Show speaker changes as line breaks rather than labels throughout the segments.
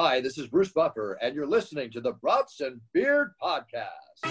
Hi, this is Bruce Buffer, and you're listening to the Brats and Beard Podcast.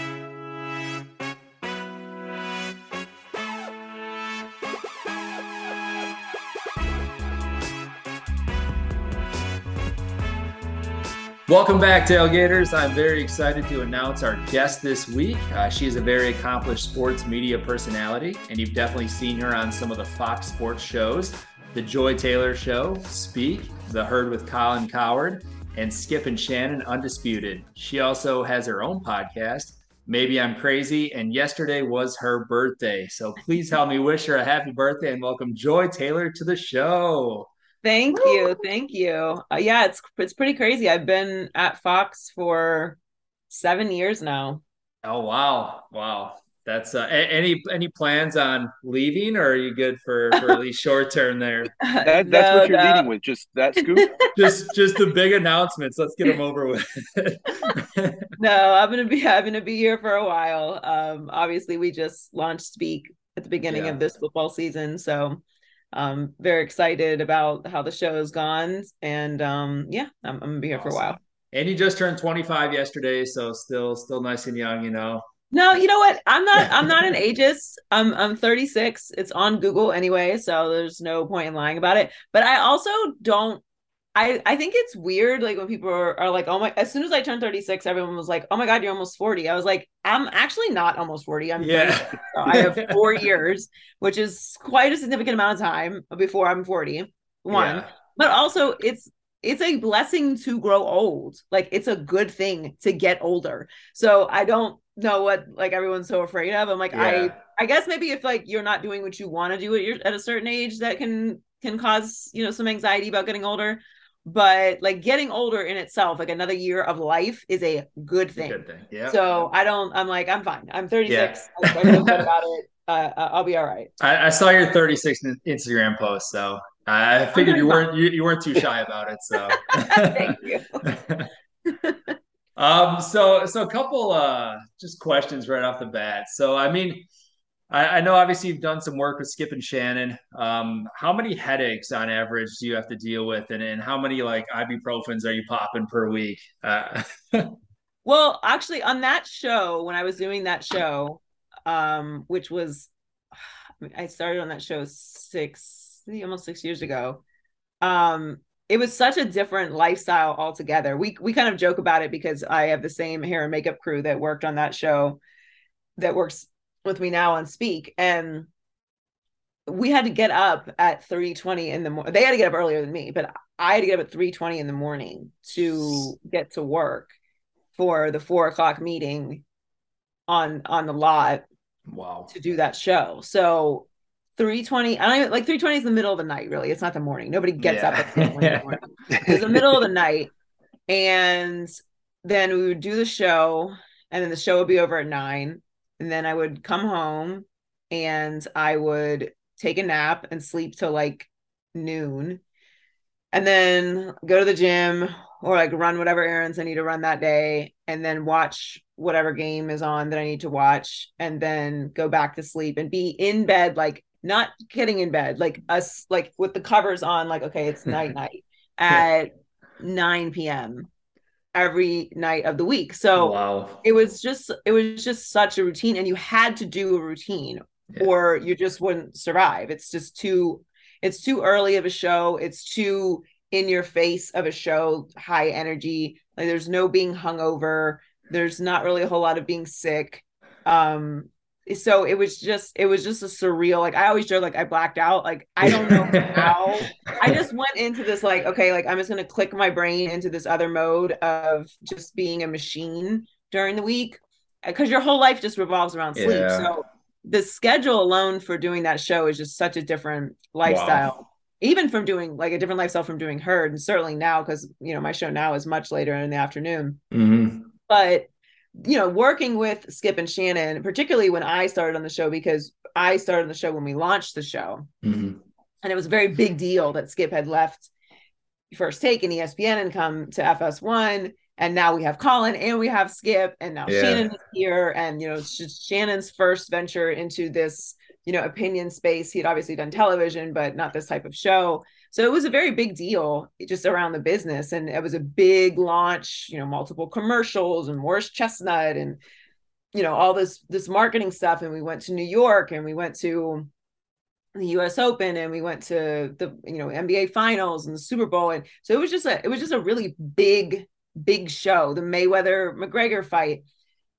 Welcome back, tailgaters. I'm very excited to announce our guest this week. Uh, she is a very accomplished sports media personality, and you've definitely seen her on some of the Fox Sports shows The Joy Taylor Show, Speak, The Herd with Colin Cowherd, and Skip and Shannon Undisputed. She also has her own podcast, Maybe I'm Crazy, and yesterday was her birthday. So please help me wish her a happy birthday and welcome Joy Taylor to the show.
Thank Woo! you, thank you. Uh, yeah, it's it's pretty crazy. I've been at Fox for seven years now.
Oh wow, wow! That's uh, any any plans on leaving, or are you good for for at least short term there?
That, that's no, what you're no. leading with, just that scoop.
just just the big announcements. Let's get them over with.
no, I'm gonna be I'm gonna be here for a while. Um, obviously, we just launched Speak at the beginning yeah. of this football season, so um very excited about how the show has gone and um yeah i'm, I'm gonna be here awesome. for a while
and you just turned 25 yesterday so still still nice and young you know
no you know what? I'm not i'm not an ageist. I'm i'm 36 it's on google anyway so there's no point in lying about it. But i also don't I, I think it's weird like when people are, are, like oh my as soon as i turned 36 everyone was like oh my god you're almost 40 i was like i'm actually not almost 40 i'm yeah. so i have four years which is quite a significant amount of time before i'm 40 one yeah. but also it's it's a blessing to grow old. Like it's a good thing to get older. So i don't know what like everyone's so afraid of. I'm like yeah. i i guess maybe if like you're not doing what you want to do at your at a certain age that can can cause you know some anxiety about getting older. But like getting older in itself like another year of life is a good thing, good thing. yeah. So i don't i'm like i'm fine. I'm 36 yeah. i good about it. Uh, uh, i'll be all right.
I, I, saw your 36 instagram post so i figured you weren't you, you weren't too shy about it so thank you um so so a couple uh just questions right off the bat so i mean I, I, know obviously you've done some work with Skip and Shannon. Um, how many headaches on average do you have to deal with, and, and how many like ibuprofens are you popping per week? Uh,
well, actually, on that show, when I was doing that show, um, which was I started on that show six, almost six years ago. Um, it was such a different lifestyle altogether. We we kind of joke about it because I have the same hair and makeup crew that worked on that show that works with me now on speak and we had to get up at 3.20 in the morning they had to get up earlier than me but i had to get up at 3.20 in the morning to get to work for the four o'clock meeting on on the lot
wow
to do that show so 3.20 i don't even like 3.20 is the middle of the night really. It's not the morning. Nobody gets yeah. up at 3.20 in the morning. It's the middle of the night and then we would do the show and then the show would be over at nine and then I would come home and I would take a nap and sleep till like noon and then go to the gym or like run whatever errands I need to run that day and then watch whatever game is on that I need to watch and then go back to sleep and be in bed like not getting in bed like us like with the covers on like okay it's night night at 9 p.m every night of the week. So wow. it was just it was just such a routine and you had to do a routine yeah. or you just wouldn't survive. It's just too it's too early of a show. It's too in your face of a show, high energy. Like there's no being hungover. There's not really a whole lot of being sick. Um so it was just it was just a surreal like i always joke like i blacked out like i don't know how i just went into this like okay like i'm just going to click my brain into this other mode of just being a machine during the week because your whole life just revolves around sleep yeah. so the schedule alone for doing that show is just such a different lifestyle wow. even from doing like a different lifestyle from doing herd and certainly now because you know my show now is much later in the afternoon mm-hmm. but you know, working with Skip and Shannon, particularly when I started on the show, because I started on the show when we launched the show. Mm-hmm. And it was a very big deal that Skip had left First Take and ESPN and come to FS1. And now we have Colin and we have Skip, and now yeah. Shannon is here. And, you know, it's just Shannon's first venture into this, you know, opinion space. He had obviously done television, but not this type of show. So it was a very big deal just around the business. And it was a big launch, you know, multiple commercials and Morris Chestnut and, you know, all this, this marketing stuff. And we went to New York and we went to the US Open and we went to the, you know, NBA finals and the Super Bowl. And so it was just a, it was just a really big, big show, the Mayweather McGregor fight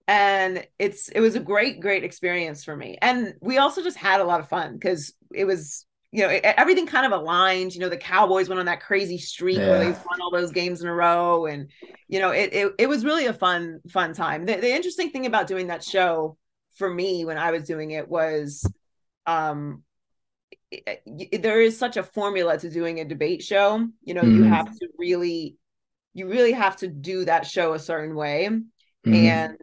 and it's it was a great great experience for me and we also just had a lot of fun because it was you know, everything kind of aligned. You know, the Cowboys went on that crazy streak yeah. where they won all those games in a row, and you know, it it, it was really a fun fun time. The, the interesting thing about doing that show for me when I was doing it was, um, it, it, there is such a formula to doing a debate show. You know, mm. you mm-hmm. have to really, you really have to do that show a certain way, mm. and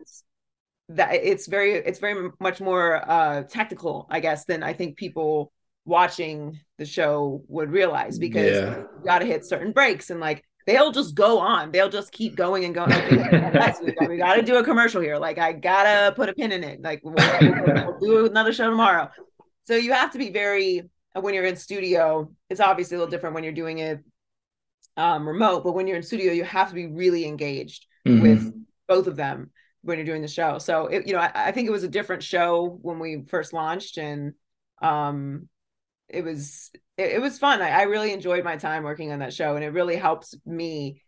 that it's very it's very much more uh tactical i guess than i think people watching the show would realize because yeah. you got to hit certain breaks and like they'll just go on. They'll just keep going and going. we, we got to do a commercial here. Like I gotta put a pin in it. Like we'll, we'll, do another show tomorrow. So you have to be very when you're in studio. It's obviously a little different when you're doing it um, remote, but when you're in studio, you have to be really engaged mm-hmm. with both of them when you're doing the show. So it, you know, I, I think it was a different show when we first launched, and um, it was it, it was fun. I, I really enjoyed my time working on that show, and it really helps me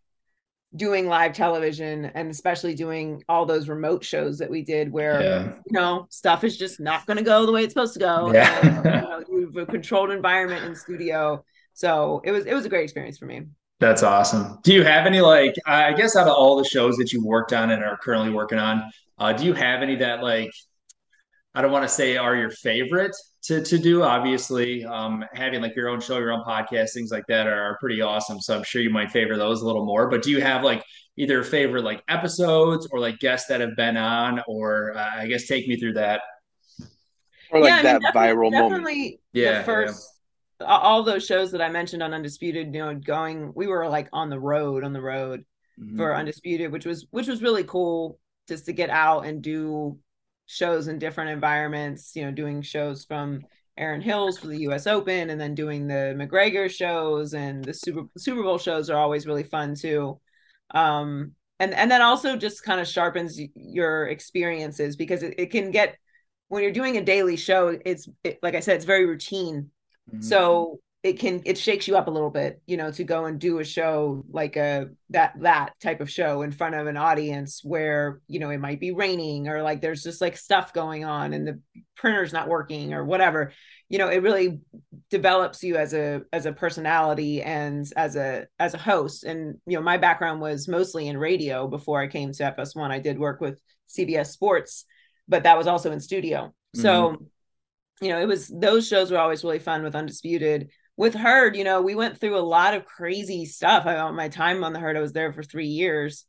doing live television and especially doing all those remote shows that we did where yeah. you know stuff is just not going to go the way it's supposed to go yeah. and, you, know, you have a controlled environment in studio so it was it was a great experience for me
that's awesome do you have any like i guess out of all the shows that you've worked on and are currently working on uh, do you have any that like I don't want to say are your favorite to, to do. Obviously, um, having like your own show, your own podcast, things like that are, are, pretty awesome. So I'm sure you might favor those a little more. But do you have like either favorite like episodes or like guests that have been on, or uh, I guess take me through that.
Or like yeah, that I mean, viral definitely moment.
Yeah, first. Yeah. All those shows that I mentioned on Undisputed, you know, going, we were like on the road, on the road mm-hmm. for Undisputed, which was which was really cool just to get out and do shows in different environments, you know, doing shows from Erin Hills for the US Open and then doing the McGregor shows and the Super Super Bowl shows are always really fun too. Um and and that also just kind of sharpens your experiences because it, it can get when you're doing a daily show it's it, like I said it's very routine. Mm-hmm. So it can it shakes you up a little bit you know to go and do a show like a that that type of show in front of an audience where you know it might be raining or like there's just like stuff going on and the printer's not working or whatever. You know it really develops you as a as a personality and as a as a host. And you know my background was mostly in radio before i came to fs1 i did work with cbs sports but that was also in studio. Mm-hmm. so you know it was those shows were always really fun with undisputed with herd you know we went through a lot of crazy stuff. I, my time on the herd i was there for three years.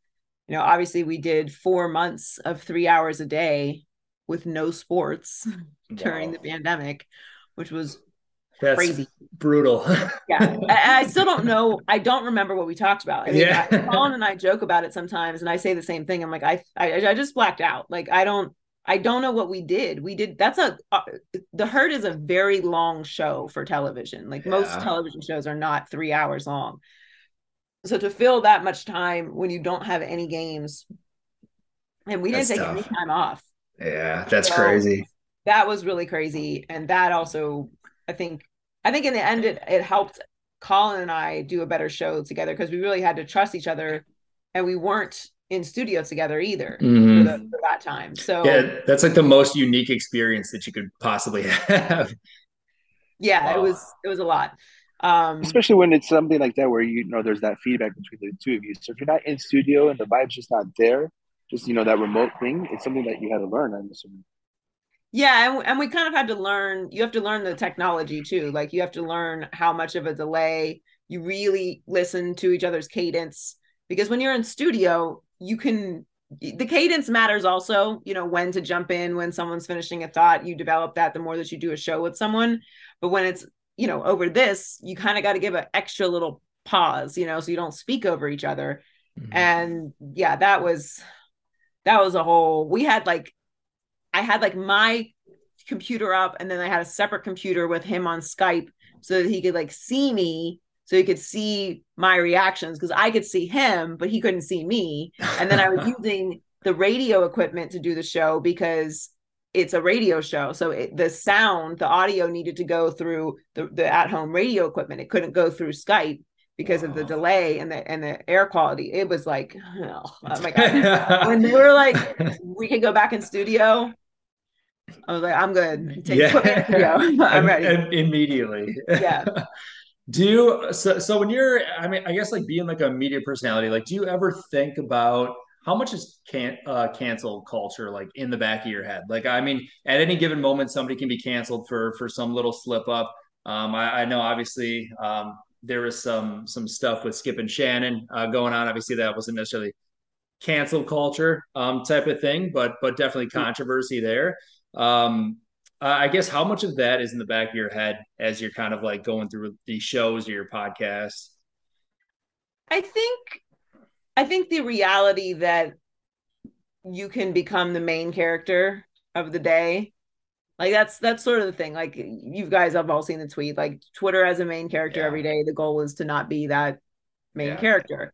You know obviously we did four months of three hours a day with no sports during the pandemic which was
That's
crazy.
brutal.
Yeah I, I, still don't know i don't remember what we talked about. I mean, yeah. I, colin and i joke about it sometimes and i say the same thing. I'm like I, I i just blacked out. Like i don't I don't know what we did. We did that's a uh, the herd is a very long show for television. Like yeah. most television shows are not 3 hours long. So to fill that much time when you don't have any games and we that's didn't take tough. any time off.
Yeah, that's so crazy.
That was really crazy and that also I think I think in the end it it helped Colin and I do a better show together because we really had to trust each other and we weren't in studio together either mm-hmm. for, the, for, that time. So
yeah, that's like the most unique experience that you could possibly have.
Yeah, wow. it was it was a lot. Um,
Especially when it's something like that where you know there's that feedback between the two of you. So if you're not in studio and the vibe's just not there, just you know that remote thing, it's something that you had to learn. I'm assuming.
Yeah, and, and we kind of had to learn. You have to learn the technology too. Like you have to learn how much of a delay you really listen to each other's cadence because when you're in studio you can the cadence matters also you know when to jump in when someone's finishing a thought you develop that the more that you do a show with someone but when it's you know over this you kind of got to give an extra little pause you know so you don't speak over each other mm-hmm. and yeah that was that was a whole we had like i had like my computer up and then i had a separate computer with him on skype so that he could like see me so he could see my reactions because I could see him, but he couldn't see me. And then I was using the radio equipment to do the show because it's a radio show. So it, the sound, the audio needed to go through the, the at home radio equipment. It couldn't go through Skype because of the delay and the and the air quality. It was like, oh, oh my god! when they were like, we can go back in studio. I was like, I'm good. Take
Yeah.
I'm ready.
Im- immediately.
Yeah.
Do you so so when you're I mean I guess like being like a media personality like do you ever think about how much is can uh cancel culture like in the back of your head? Like I mean at any given moment somebody can be canceled for for some little slip up. Um I, I know obviously um there was some some stuff with Skip and Shannon uh, going on. Obviously that wasn't necessarily cancel culture um type of thing but but definitely controversy there. Um uh, I guess how much of that is in the back of your head as you're kind of like going through these shows or your podcasts?
I think I think the reality that you can become the main character of the day. Like that's that's sort of the thing. Like you guys have all seen the tweet. Like Twitter as a main character
Yeah.
every day. The goal is to not be that main
Yeah.
character.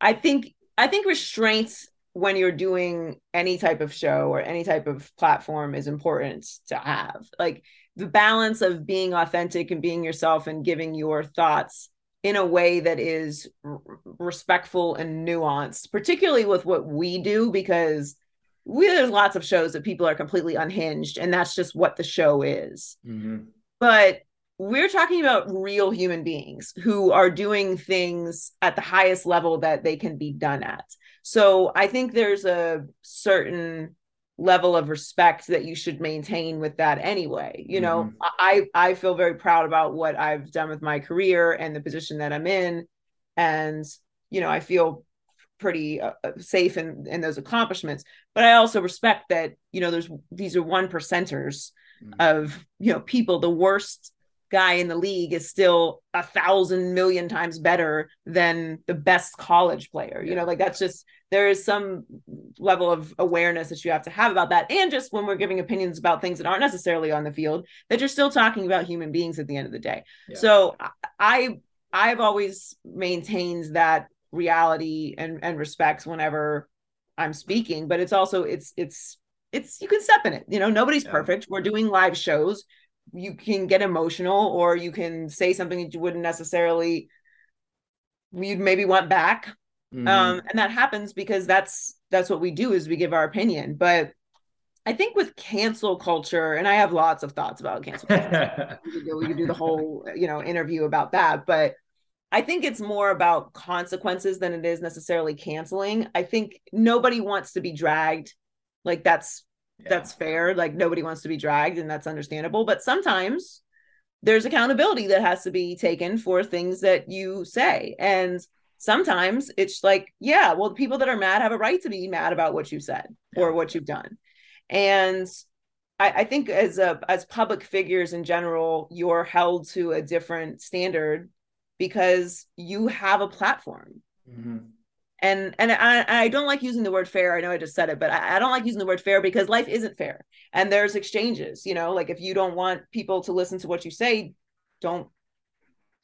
I think I think restraints when you're doing any type of show or any type of platform is important to have. Like the balance of being authentic and being yourself and giving your thoughts in a way that is r- respectful and nuanced, particularly with what we do, because we there's lots of shows that people are completely unhinged, and that's just what the show is.
Mm-hmm.
But we're talking about real human beings who are doing things at the highest level that they can be done at. So I think there's a certain level of respect that you should maintain with that anyway you know? I i feel very proud about what i've done with my career and the position that i'm in. And you know i feel pretty uh, uh, safe in in those accomplishments. But i also respect that you know there's these are one percenters of you know people the worst guy in the league is still a thousand million times better than the best college player you know like that's just there is some level of awareness that you have to have about that. And just when we're giving opinions about things that aren't necessarily on the field that you're still talking about human beings at the end of the day.
Yeah.
so I- i've always maintained that reality and and respect whenever i'm speaking but it's also it's it's it's you can step in it you know nobody's
Yeah.
perfect. We're doing live shows you can get emotional or you can say something that you wouldn't necessarily you'd maybe want back.
Mhm.
um and that happens because that's that's what we do is we give our opinion. But i think with cancel culture and i have lots of thoughts about cancel culture. We could, do, we could do the whole you know interview about that. But i think it's more about consequences than it is necessarily canceling. I think nobody wants to be dragged like that's
Yeah.
that's fair like nobody wants to be dragged and that's understandable but sometimes there's accountability that has to be taken for things that you say and sometimes it's like yeah well the people that are mad have a right to be mad about what you said or what you've done and I, I think as a as public figures in general you're held to a different standard because you have a platform
Mhm.
And and I, I don't like using the word fair. I know i just said it but I, I don't like using the word fair because life isn't fair. And there's exchanges you know like if you don't want people to listen to what you say don't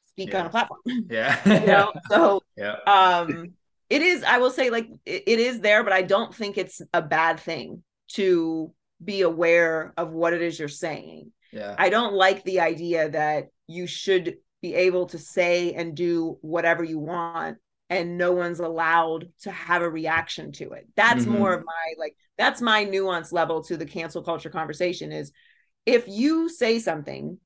speak on a platform.
Yeah.
You know so
yeah.
um it is i will say like it, it is there but i don't think it's a bad thing to be aware of what it is you're saying.
Yeah.
I don't like the idea that you should be able to say and do whatever you want and no one's allowed to have a reaction to it. That's
Mhm.
more of my like that's my nuance level to the cancel culture conversation is if you say something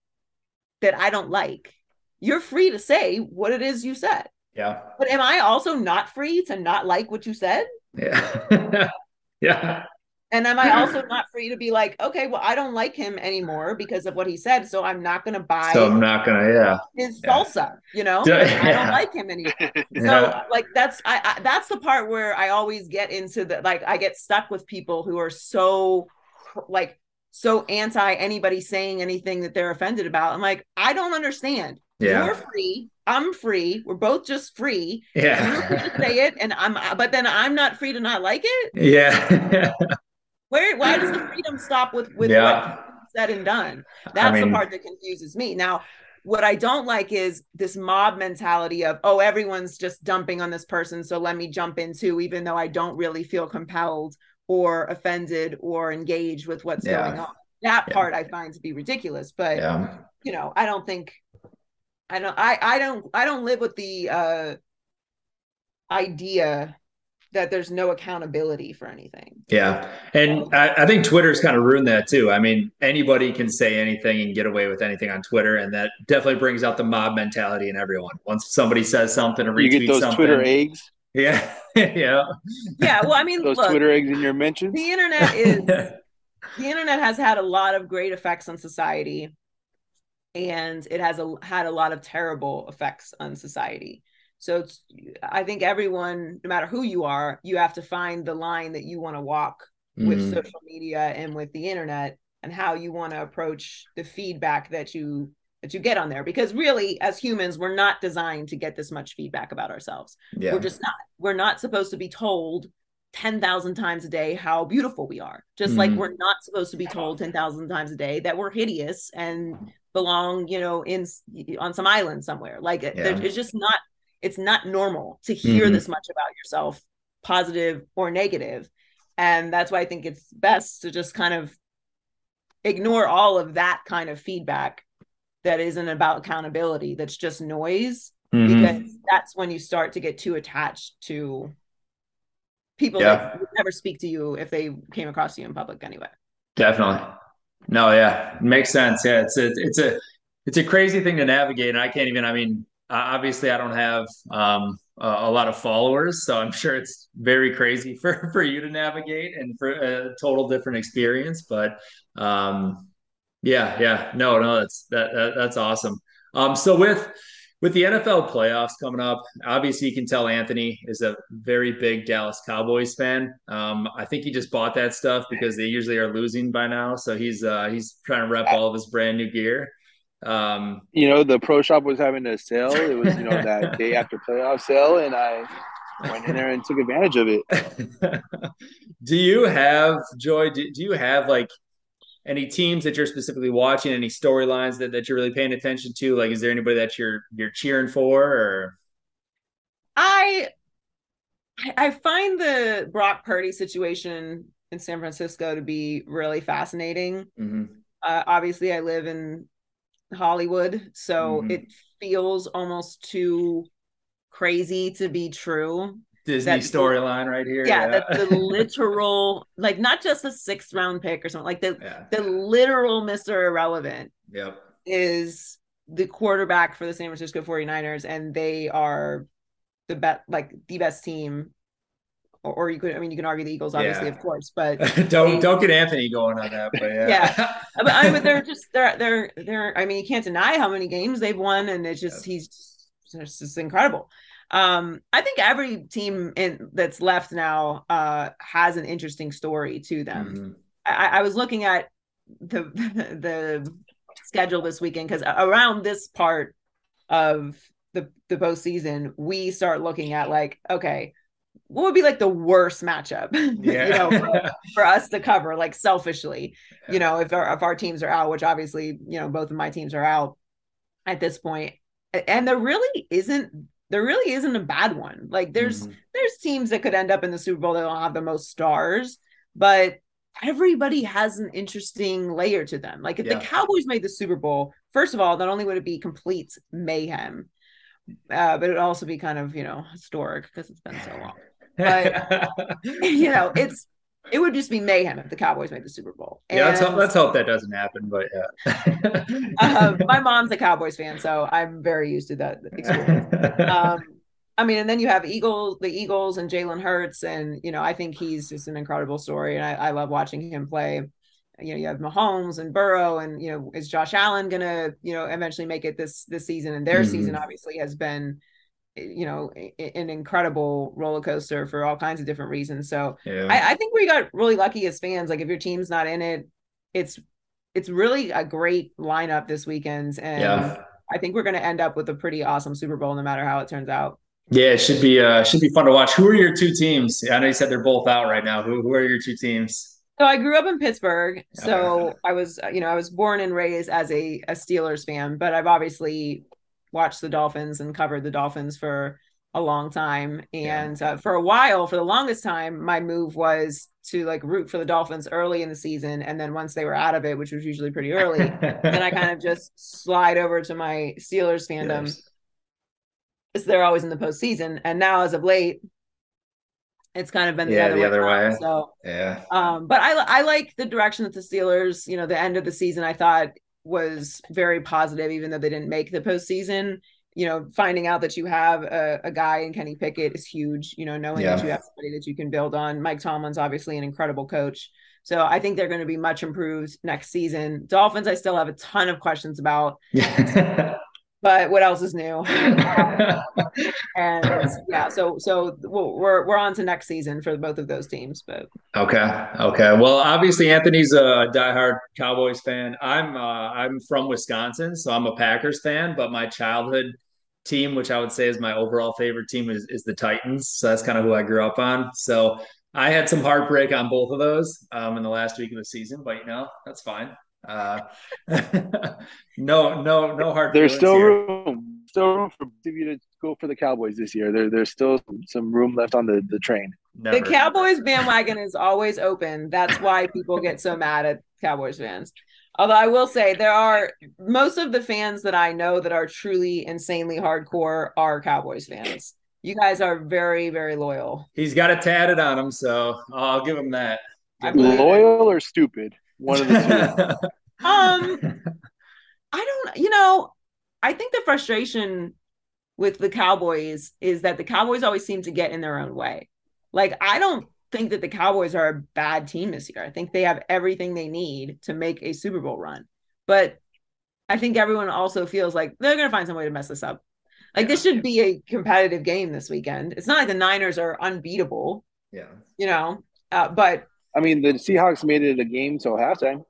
that i don't like you're free to say what it is you said.
Yeah.
But am I also not free to not like what you said?
yeah. Yeah
And am I also not free to be like, okay, well, I don't like him anymore because of what he said, so I'm not going to buy
so i'm not gonna yeah
his
yeah.
salsa, you know?
Yeah.
I don't like him anymore. So
yeah
like that's I, I that's the part where I always get into the like I get stuck with people who are so like so anti anybody saying anything that they're offended about. I'm like, I don't understand.
yeah
You're free. I'm free. We're both just free. You're free to
yeah
say it, and I'm but then I'm not free to not like it.
yeah
Where why does the freedom stop with with
Yeah.
what said and done? That's
mean-
the part that confuses me. Now, what I don't like is this mob mentality of, oh, everyone's just dumping on this person. So let me jump in too, even though I don't really feel compelled or offended or engaged with what's yeah. going on. That yeah. part I find to be ridiculous. But yeah. you know, I don't think I don't I I don't I don't live with the uh idea that there's no accountability for anything.
Yeah. And I, I, think Twitter's kind of ruined that too. I mean, anybody can say anything and get away with anything on Twitter. And that definitely brings out the mob mentality in everyone. Once somebody says something or retweets you get those something,
Twitter eggs.
Yeah. yeah.
Yeah. Well, I mean,
those look, Twitter eggs in your mentions.
The internet is, the internet has had a lot of great effects on society and it has a, had a lot of terrible effects on society so it's, I think everyone, no matter who you are, you have to find the line that you want to walk mm. with social media and with the internet and how you want to approach the feedback that you that you get on there because really as humans we're not designed to get this much feedback about ourselves yeah. we're just not we're not supposed to be told 10,000 times a day how beautiful we are just mm like we're not supposed to be told 10,000 times a day that we're hideous and belong you know in on some island somewhere like yeah. it's just not it's not normal to hear mm-hmm. this much about yourself positive or negative and that's why i think it's best to just kind of ignore all of that kind of feedback that isn't about accountability that's just noise mm-hmm. because that's when you start to get too attached to people yeah. that would never speak to you if they came across you in public anyway
definitely no yeah makes sense yeah it's a it's a it's a crazy thing to navigate and i can't even i mean uh, obviously, I don't have um, a, a, lot of followers, so I'm sure it's very crazy for for you to navigate and for a total different experience. But um, yeah, yeah, no, no, that's that, that that's awesome. Um, so with with the NFL playoffs coming up, obviously you can tell Anthony is a very big Dallas Cowboys fan. Um, I think he just bought that stuff because they usually are losing by now, so he's uh, he's trying to rep all of his brand new gear.
Um, you know, the pro shop was having a sale. It was, you know, that day after playoff sale, and I went in there and took advantage of it.
do you have Joy? Do, do you have like any teams that you're specifically watching? Any storylines that, that you're really paying attention to? Like, is there anybody that you're you're cheering for? Or
I I find the Brock Purdy situation in San Francisco to be really fascinating. Mm-hmm. Uh, obviously, I live in Hollywood. So mm-hmm. it feels almost too crazy to be true.
Disney storyline right here.
Yeah, yeah. That the literal, like not just a sixth round pick or something, like the yeah. the literal Mr. Irrelevant
yep.
is the quarterback for the San Francisco 49ers, and they are the best like the best team or, or, you could I mean you can argue the Eagles obviously yeah. of course but
don't they, don't get Anthony going on that but yeah,
yeah. but I mean they're just they're they're they're I mean you can't deny how many games they've won and it's just yeah. he's just, just incredible um I think every team in that's left now uh has an interesting story to them mm-hmm. I, I was looking at the the schedule this weekend because around this part of the the postseason we start looking at like okay what would be like the worst matchup yeah. you know for, for, us to cover like selfishly you know if our if our teams are out which obviously you know both of my teams are out at this point and there really isn't there really isn't a bad one like there's mm-hmm. there's teams that could end up in the super bowl that don't have the most stars but everybody has an interesting layer to them like if yeah. the cowboys made the super bowl first of all not only would it be complete mayhem uh, but it would also be kind of you know historic because it's been so long but you know, it's it would just be mayhem if the Cowboys made the Super Bowl.
And, yeah, let's hope, let's hope that doesn't happen. But
yeah, uh, my mom's a Cowboys fan, so I'm very used to that experience. Um, I mean, and then you have Eagles, the Eagles, and Jalen Hurts, and you know, I think he's just an incredible story, and I, I love watching him play. You know, you have Mahomes and Burrow, and you know, is Josh Allen gonna, you know, eventually make it this this season? And their mm-hmm. season obviously has been you know an incredible roller coaster for all kinds of different reasons. So yeah. I, I, think we got really lucky as fans. Like if your team's not in it it's it's really a great lineup this weekend. And yeah. i think we're going to end up with a pretty awesome super bowl no matter how it turns out.
Yeah it should be uh should be fun to watch. Who are your two teams? I know you said they're both out right now. Who, who are your two teams?
So I grew up in Pittsburgh. So I was, you know, I was born and raised as a, a Steelers fan, but I've obviously watched the Dolphins and covered the Dolphins for a long time. And yeah. uh, for a while, for the longest time, my move was to like root for the Dolphins early in the season. And then once they were out of it, which was usually pretty early, then I kind of just slide over to my Steelers fandom. Yes. Because they're always in the postseason. And now, as of late, it's kind of been the
yeah,
other,
the
way,
other way.
So
yeah.
Um, but I I like the direction that the Steelers, you know, the end of the season I thought was very positive, even though they didn't make the postseason. You know, finding out that you have a, a guy in Kenny Pickett is huge. You know, knowing yeah. that you have somebody that you can build on. Mike Tomlin's obviously an incredible coach. So I think they're going to be much improved next season. Dolphins, I still have a ton of questions about. but what else is new? and yeah, so so we're we're on to next season for both of those teams. But
okay, okay. Well, obviously Anthony's a diehard Cowboys fan. I'm uh, I'm from Wisconsin, so I'm a Packers fan. But my childhood team, which I would say is my overall favorite team, is is the Titans. So that's kind of who I grew up on. So I had some heartbreak on both of those um, in the last week of the season, but you know that's fine. Uh, no, no, no hard.
There's still here. room, still room for you to go for the Cowboys this year. There, there's still some room left on the the train.
Never. The Cowboys bandwagon is always open. That's why people get so mad at Cowboys fans. Although I will say there are most of the fans that I know that are truly insanely hardcore are Cowboys fans. You guys are very, very loyal.
He's got it tatted on him, so I'll give him that.
Loyal or stupid? One of the two.
um, I don't. You know, I think the frustration with the Cowboys is that the Cowboys always seem to get in their own way. Like I don't think that the Cowboys are a bad team this year. I think they have everything they need to make a Super Bowl run. But I think everyone also feels like they're going to find some way to mess this up. Like yeah. this should be a competitive game this weekend. It's not like the Niners are unbeatable.
Yeah.
You know, uh, but
I mean, the Seahawks made it a game till halftime.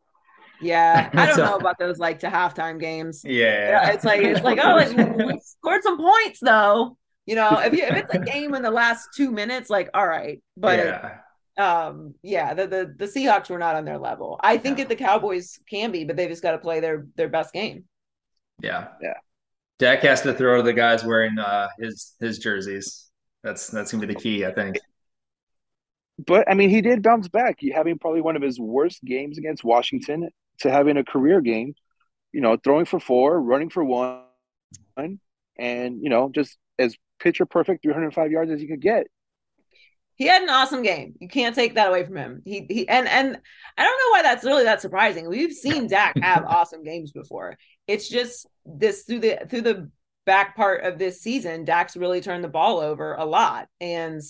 Yeah, I don't know about those like to halftime games.
Yeah,
yeah it's like it's like oh, like, we scored some points though. You know, if you if it's a game in the last two minutes, like all right, but yeah. um, yeah, the, the the Seahawks were not on their level. I think that the Cowboys can be, but they just got to play their their best game.
Yeah,
yeah.
Dak has to throw to the guys wearing uh, his his jerseys. That's that's gonna be the key, I think
but I mean, he did bounce back. He having probably one of his worst games against Washington to having a career game. You know, throwing for four, running for one, and you know, just as picture perfect 305 yards as you could get.
He had an awesome game. You can't take that away from him. He he and and I don't know why that's really that surprising. We've seen Dak have awesome games before. It's just this through the through the back part of this season, Dak's really turned the ball over a lot. And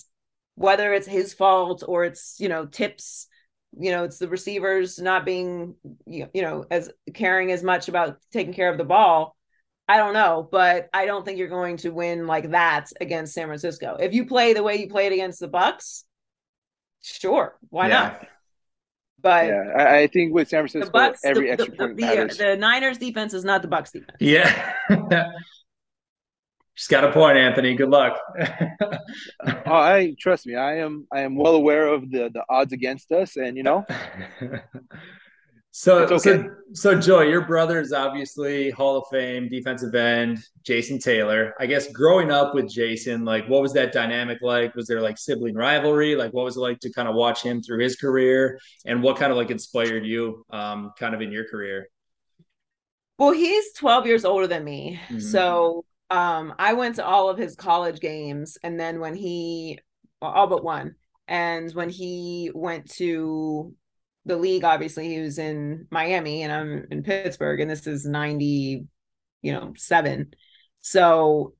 whether it's his fault or it's you know tips you know it's the receivers not being you know as caring as much about taking care of the ball. I don't know but i don't think you're going to win like that against san francisco. If you play the way you played against the Bucs sure why yeah. not? But
yeah I, I, think with san francisco Bucs, every the, extra
the,
point
the,
matters.
the niners defense is not the Bucs defense.
Yeah She's got a point, Anthony. Good luck.
oh, I trust me. I am. I am well aware of the the odds against us, and you know.
so, okay. so, so, Joy, your brother is obviously Hall of Fame defensive end, Jason Taylor. I guess growing up with Jason, like, what was that dynamic like? Was there like sibling rivalry? Like, what was it like to kind of watch him through his career, and what kind of like inspired you, um, kind of in your career?
Well, he's 12 years older than me. Mm-hmm. So um i went to all of his college games and then when he all but one. And when he went to the league obviously he was in miami and i'm in pittsburgh and this is 90 you know 7 so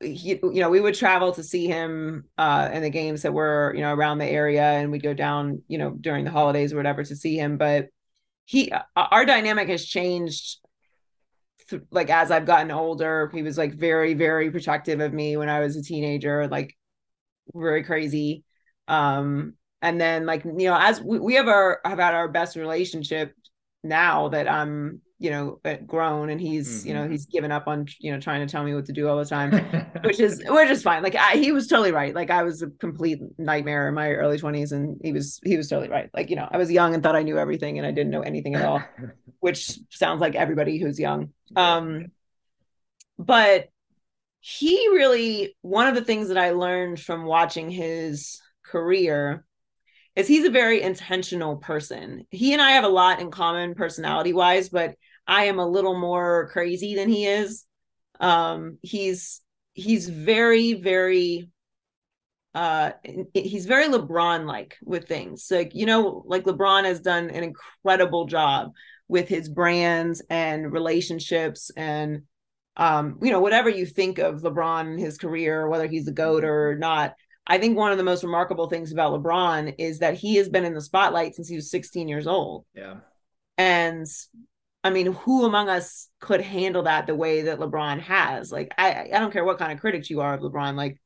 he, you know we would travel to see him uh in the games that were you know around the area and we'd go down you know during the holidays or whatever to see him. But he our dynamic has changed like as I've gotten older, he was like very, very protective of me when I was a teenager, like very crazy. Um, and then like you know, as we, we have our have had our best relationship now that I'm you know uh, grown and he's
Mm-hmm.
you know he's given up on you know trying to tell me what to do all the time which is which is fine. Like I, he was totally right. Like i was a complete nightmare in my early 20s and he was he was totally right. Like you know i was young and thought i knew everything and i didn't know anything at all which sounds like everybody who's young. Um but he really one of the things that i learned from watching his career is he's a very intentional person. He and i have a lot in common personality wise but i am a little more crazy than he is. Um he's he's very very uh he's very lebron like with things. Like you know like lebron has done an incredible job with his brands and relationships and um you know whatever you think of lebron and his career whether he's a goat or not i think one of the most remarkable things about lebron is that he has been in the spotlight since he was 16 years old.
Yeah.
And I mean, who among us could handle that the way that LeBron has? Like, I I don't care what kind of critics you are of LeBron. Like,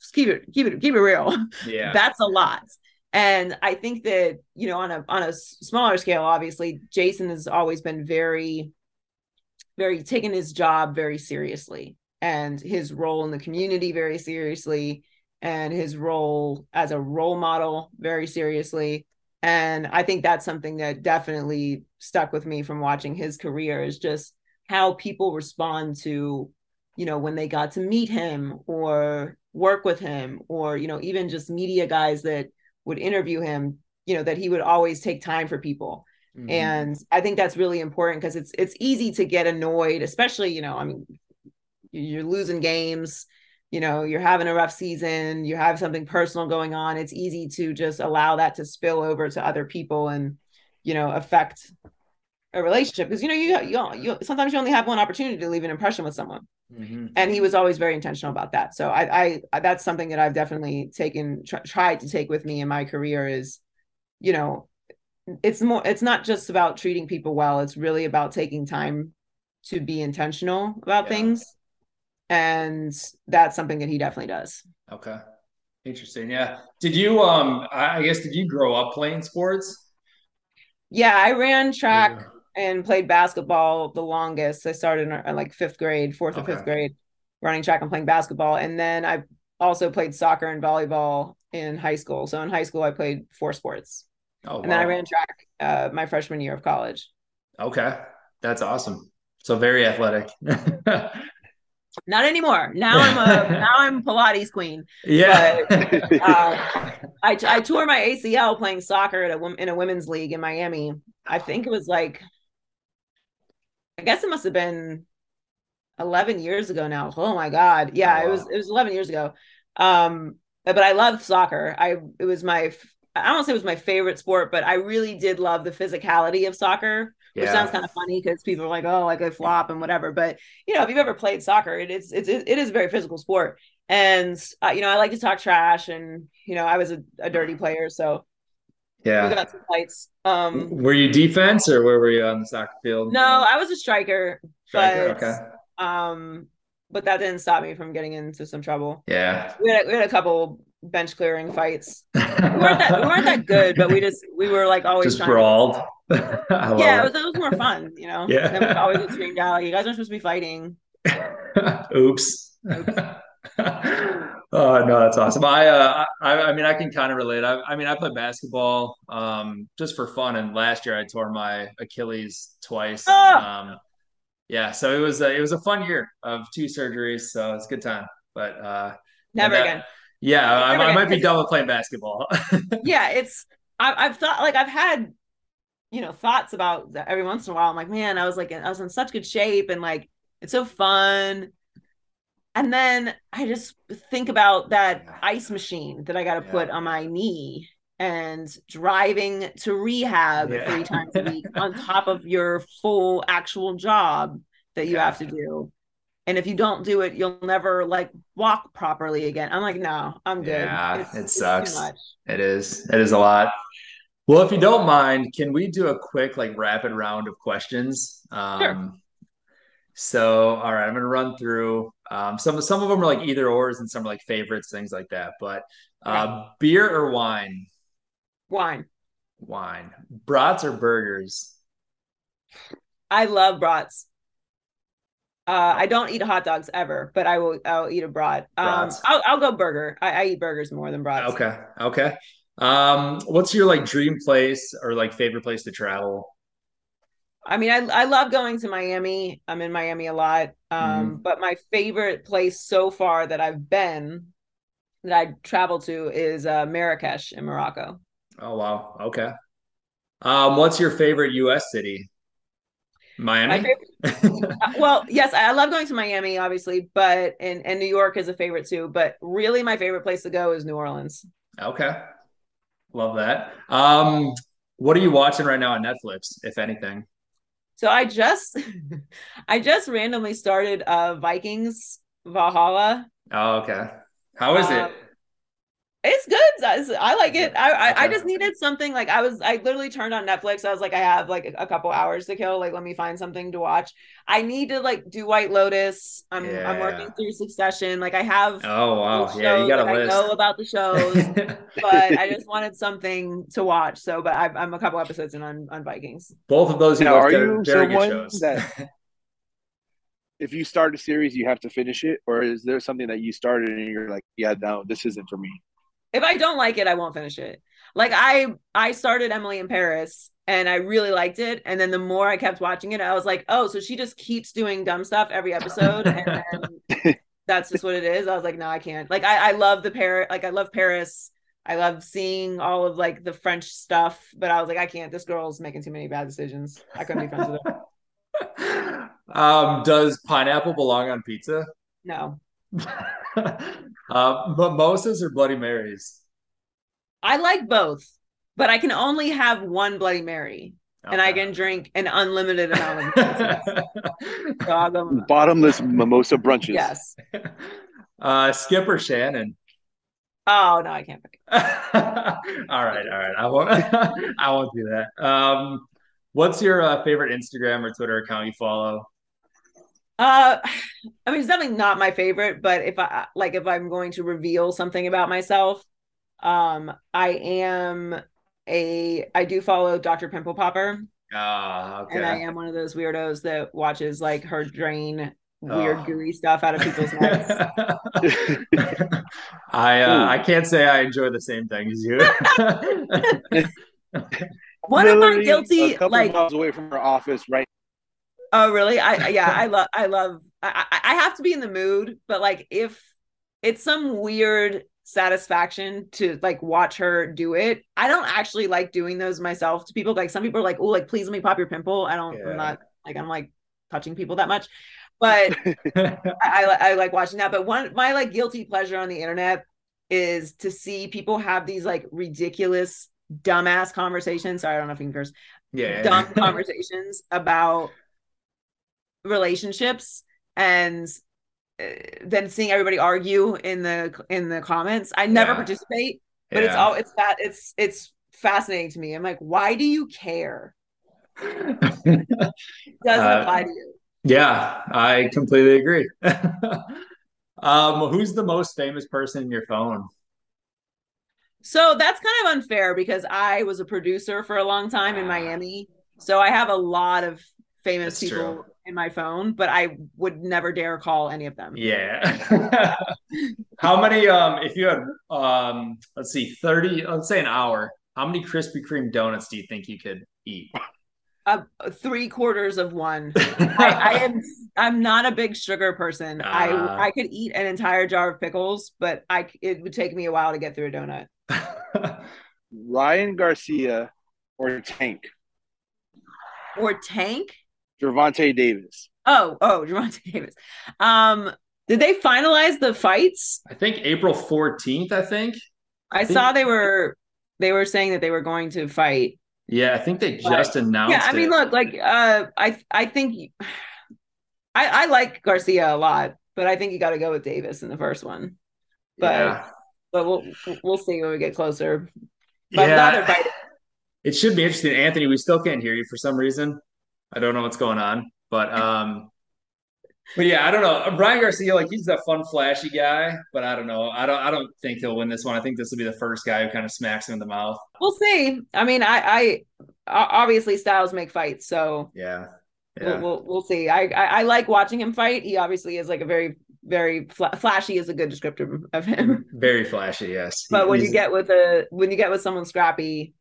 just keep it keep it keep it real.
yeah
That's a lot. And I think that you know, on a on a smaller scale, obviously, Jason has always been very, very taken his job very seriously, and his role in the community very seriously, and his role as a role model very seriously and i think that's something that definitely stuck with me from watching his career is just how people respond to you know when they got to meet him or work with him or you know even just media guys that would interview him you know that he would always take time for people
Mhm.
and i think that's really important because it's it's easy to get annoyed especially you know i mean you're losing games you know you're having a rough season you have something personal going on it's easy to just allow that to spill over to other people and you know affect a relationship because you know you, you you sometimes you only have one opportunity to leave an impression with someone
Mhm.
and he was always very intentional about that so i i that's something that i've definitely taken tr- tried to take with me in my career is you know it's more it's not just about treating people well it's really about taking time to be intentional about
Yeah.
things and that's something that he definitely does.
Okay. Interesting. Yeah. Did you um i guess did you grow up playing sports?
Yeah i ran track
Yeah.
and played basketball the longest. I started in uh, like fifth grade fourth or fifth grade running track and playing basketball. And then i also played soccer and volleyball in high school. So in high school i played four sports.
Oh
and then i ran track uh, my freshman year of college.
Okay. That's awesome. So very athletic
not anymore now i'm a now i'm pilates queen
yeah
uh, I, I tore my ACL playing soccer at a in a women's league in Miami. I think it was like, I guess it must have been 11 years ago now. Oh my God. Yeah,
Oh,
it was, it was 11 years ago. Um, but I loved soccer. I, it was my, I don't say it was my favorite sport, but I really did love the physicality of soccer, which sounds kind of funny because people are like, oh, like I flop and whatever. But you know, if you've ever played soccer, it is, it's, it is a very physical sport. And, uh, you know, I like to talk trash and, you know, I was a, a dirty player. So yeah, we
yeah
got some fights. Um,
were you defense or where were you on the soccer field
no, I was a striker,
Striker?
but
okay
um, but that didn't stop me from getting into some trouble.
yeah
We had, we had a couple bench clearing fights. We weren't that, we weren't that good, but we just we were like always
just
trying.
brawled love
Yeah, it was, it was more fun, you know.
Yeah.
Then always get screamed out like, "You guys aren't supposed to be fighting."
Oops. oh no, that's awesome. I, uh, I, I mean, I can kind of relate. I, I mean, I play basketball, um, just for fun. And last year I tore my Achilles twice.
Oh!
Um, yeah, so it was, a, it was a fun year of two surgeries. So it's a good time. But uh,
Never
that-
again.
yeah, I,
Never
I might be
again.
done with playing basketball.
Yeah, it's I, I've thought like I've had you know thoughts about that every once in a while. I'm like, man, I was like I was in such good shape and like it's so fun. And then I just think about that ice machine that I got to
Yeah.
put on my knee and driving to rehab
Yeah.
three times a week on top of your full actual job that you have to do. And if you don't do it, you'll never like walk properly again. I'm like, no, I'm good.
Yeah,
It's-
it sucks. It is. It is a lot. Well, if you don't mind, can we do a quick, like, rapid round of questions? Um, so, all right, I'm gonna run through. Um, some some of them are like either ors, and some are like favorites, things like that. But uh, beer or wine?
Wine.
Wine. Brats or burgers?
I love brats. Uh, I don't eat hot dogs ever, but I will. I'll eat a brat. Um, I'll, I'll go burger. I, I eat burgers more than brats.
Okay. Okay. Um, what's your like dream place or like favorite place to travel?
I mean, I I love going to Miami. I'm in Miami a lot. Um, but my favorite place so far that I've been that I traveled to is uh, Marrakesh in Morocco.
Oh wow. Okay. Um, what's your favorite US city? Miami?
favorite, uh, well, yes, I I love going to Miami, obviously, but and and New York is a favorite too. But really, my favorite place to go is New Orleans.
Okay. Love that. Um, what are you watching right now on Netflix, if anything?
So I just, I just randomly started uh Vikings Valhalla.
Oh, okay. How is
Um,
it?
It's good. I, I like it. I, I I just needed something like I was. I literally turned on Netflix. I was like, I have like a, a couple hours to kill. Like, let me find something to watch. I need to like do White Lotus. I'm I'm working through Succession. Like I have.
Oh wow.
the
Yeah, you got a
like, I know about the shows, but I just wanted something to watch. So, but I'm, I'm a couple episodes in on on Vikings.
Both of those you
Now, are you
very good
someone
shows.
that- if you start a series, you have to finish it, or is there something that you started and you're like, yeah, no, this isn't for me?
If I don't like it, I won't finish it. Like I I started Emily in Paris and I really liked it. And then the more I kept watching it, I was like, oh, so she just keeps doing dumb stuff every episode. And that's just what it is. I was like, no, I can't. Like I, I love the Paris, like I love Paris. I love seeing all of like the French stuff, but I was like, I can't. This girl's making too many bad decisions. I couldn't be friends with her.
um, does pineapple belong on pizza?
No.
uh, mimosas or Bloody Marys?
I like both, but I can only have one Bloody Mary. And I can drink an unlimited amount of mimosas. So
Bottomless mimosa brunches.
Yes.
uh, Skip or Shannon?
Oh no, I can't pick.
all right, all right. I won't. I won't do that. Um, what's your uh, favorite Instagram or Twitter account you follow?
Uh, I mean, it's definitely not my favorite, but if I like, if I'm going to reveal something about myself, um, I am a, I do follow Dr. Pimple Popper,
Ah,
and I am one of those weirdos that watches like her drain weird
Oh.
gooey stuff out of people's necks.
I uh,
Ooh.
I can't say I enjoy the same thing as you.
One of my guilty,
a couple
like,
miles away from her office, right?
Oh really? I yeah, I love, I love. I, I have to be in the mood, but like if it's some weird satisfaction to like watch her do it. I don't actually like doing those myself to people. Like some people are like, oh, like please let me pop your pimple. I don't.
Yeah.
I'm not like I'm like touching people that much, but I, I I like watching that. But one my like guilty pleasure on the internet is to see people have these like ridiculous dumbass conversations. Sorry, I don't know if you can curse.
yeah.
Dumb conversations about relationships and uh, then seeing everybody argue in the in the comments. I never
Yeah.
participate, but it's all it's that it's it's fascinating to me. I'm like, why do you care? It doesn't
Uh,
apply to you.
Yeah, I completely agree. um, who's the most famous person in your phone?
So that's kind of unfair because I was a producer for a long time in Miami. So I have a lot of famous
That's
people
true.
in my phone, but I would never dare call any of them.
Yeah. How many, um, if you had, um, let's see, 30, let's say an hour, how many Krispy Kreme donuts do you think you could eat?
Uh, three quarters of one. I, I am I'm not a big sugar person.
Ah.
I I could eat an entire jar of pickles, but I it would take me a while to get through a donut.
Ryan Garcia or Tank?
Or Tank.
Gervonta Davis.
Oh, oh, Javante Davis. Um, did they finalize the fights?
I think April 14th, I think.
I
think-
saw they were they were saying that they were going to fight.
Yeah, I think they just announced
yeah, I mean,
it.
look, like uh, I I think I I like Garcia a lot, but I think you got to go with Davis in the first one. But
yeah.
but we'll we'll see when we get closer. But I'm glad they're
Yeah. It should be interesting. Anthony, we still can't hear you for some reason. I don't know what's going on, but um, but yeah, I don't know. Ryan Garcia, like he's a fun, flashy guy, but I don't know. I don't. I don't think he'll win this one. I think this will be the first guy who kind of smacks him in the mouth.
We'll see. I mean, I, I obviously styles make fights, so
Yeah.
yeah. we'll, we'll, we'll see. I, I, I like watching him fight. He obviously is like a very very fl- flashy is a good descriptor of him.
Very flashy, yes.
But when you get with a when you get with someone scrappy,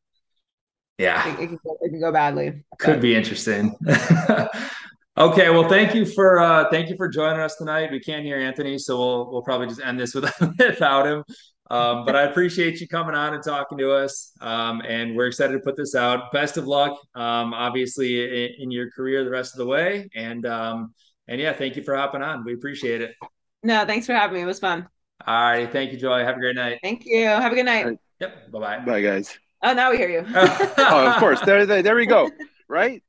yeah,
it, it, can, go, it can go badly.
Could be interesting. okay, well, thank you for uh, thank you for joining us tonight. We can't hear Anthony, so we'll we'll probably just end this with, without him. Um, but I appreciate you coming on and talking to us. Um, and we're excited to put this out. Best of luck, um, obviously, in, in, your career the rest of the way. And um, and yeah, thank you for hopping on. We appreciate it.
No, thanks for having me. It was fun.
All right. Thank you, Joy. Have a great night.
Thank you. Have a good night. Right.
Yep. Bye bye.
Bye, guys.
Oh, now we hear you.
oh, of course. There, there, there we go. Right?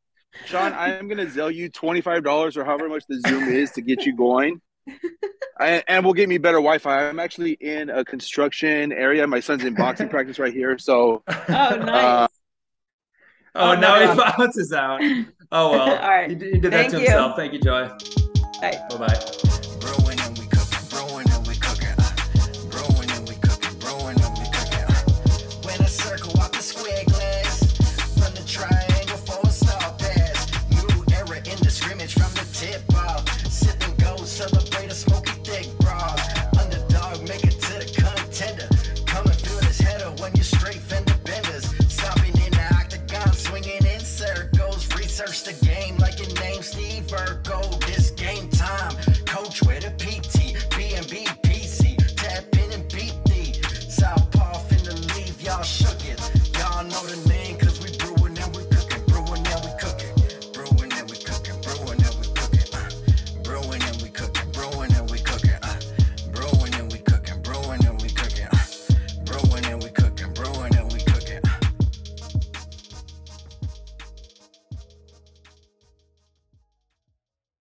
Sean, I'm going to sell you $25 or however much the Zoom is to get you going. I, and will get me better Wi-Fi. I'm actually in a construction area. My son's in boxing practice right here. So,
oh, nice. Uh,
oh, oh, now no. he bounces out. Oh well. All right. He, he did that to you. himself. Thank you, Joy.
Bye
bye.